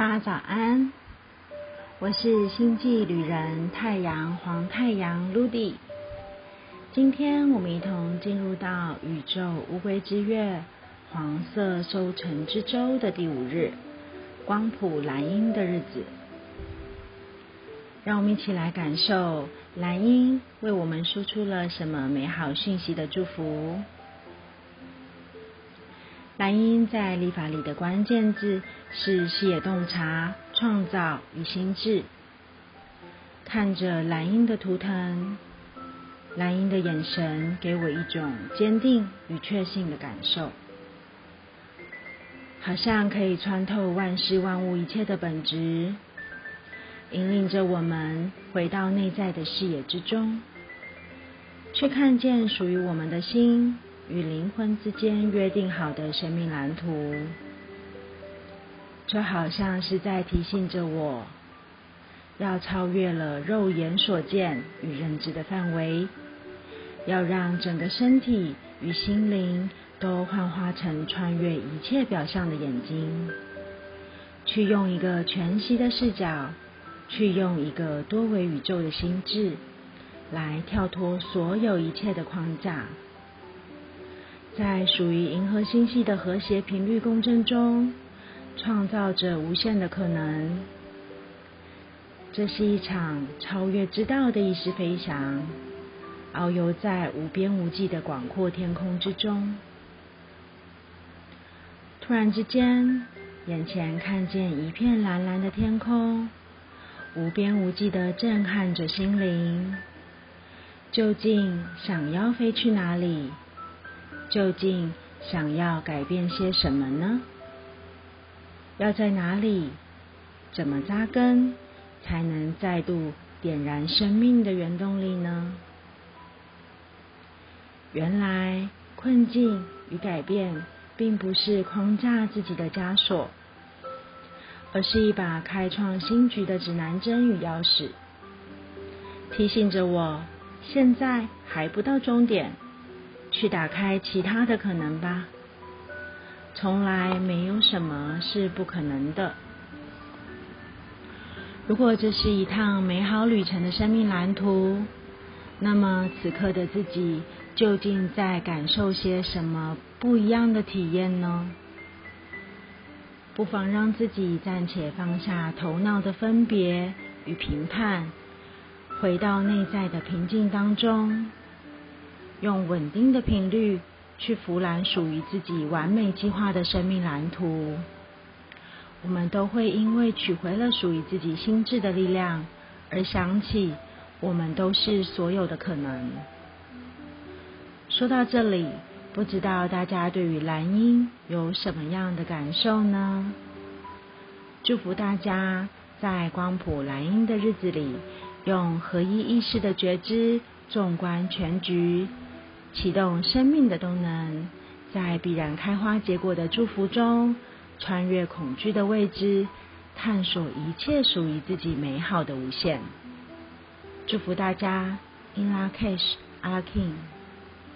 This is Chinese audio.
大家早安，我是星际旅人太阳黄太阳 Ludy。今天我们一同进入到宇宙乌龟之月黄色收成之周的第五日，光谱蓝鹰的日子。让我们一起来感受蓝鹰为我们输出了什么美好讯息的祝福。蓝鹰在立法里的关键字是视野洞察、创造与心智。看着蓝鹰的图腾，蓝鹰的眼神给我一种坚定与确信的感受，好像可以穿透万事万物一切的本质，引领着我们回到内在的视野之中，去看见属于我们的心。与灵魂之间约定好的生命蓝图，就好像是在提醒着我，要超越了肉眼所见与认知的范围，要让整个身体与心灵都幻化成穿越一切表象的眼睛，去用一个全息的视角，去用一个多维宇宙的心智，来跳脱所有一切的框架。在属于银河星系的和谐频率共振中，创造着无限的可能。这是一场超越之道的意识飞翔，遨游在无边无际的广阔天空之中。突然之间，眼前看见一片蓝蓝的天空，无边无际的震撼着心灵。究竟想要飞去哪里？究竟想要改变些什么呢？要在哪里？怎么扎根，才能再度点燃生命的原动力呢？原来困境与改变，并不是框架自己的枷锁，而是一把开创新局的指南针与钥匙，提醒着我，现在还不到终点。去打开其他的可能吧，从来没有什么是不可能的。如果这是一趟美好旅程的生命蓝图，那么此刻的自己究竟在感受些什么不一样的体验呢？不妨让自己暂且放下头脑的分别与评判，回到内在的平静当中。用稳定的频率去浮蓝属于自己完美计划的生命蓝图。我们都会因为取回了属于自己心智的力量，而想起我们都是所有的可能。说到这里，不知道大家对于蓝鹰有什么样的感受呢？祝福大家在光谱蓝鹰的日子里，用合一意识的觉知，纵观全局。启动生命的动能，在必然开花结果的祝福中，穿越恐惧的未知，探索一切属于自己美好的无限。祝福大家，In La Cash, a l a King。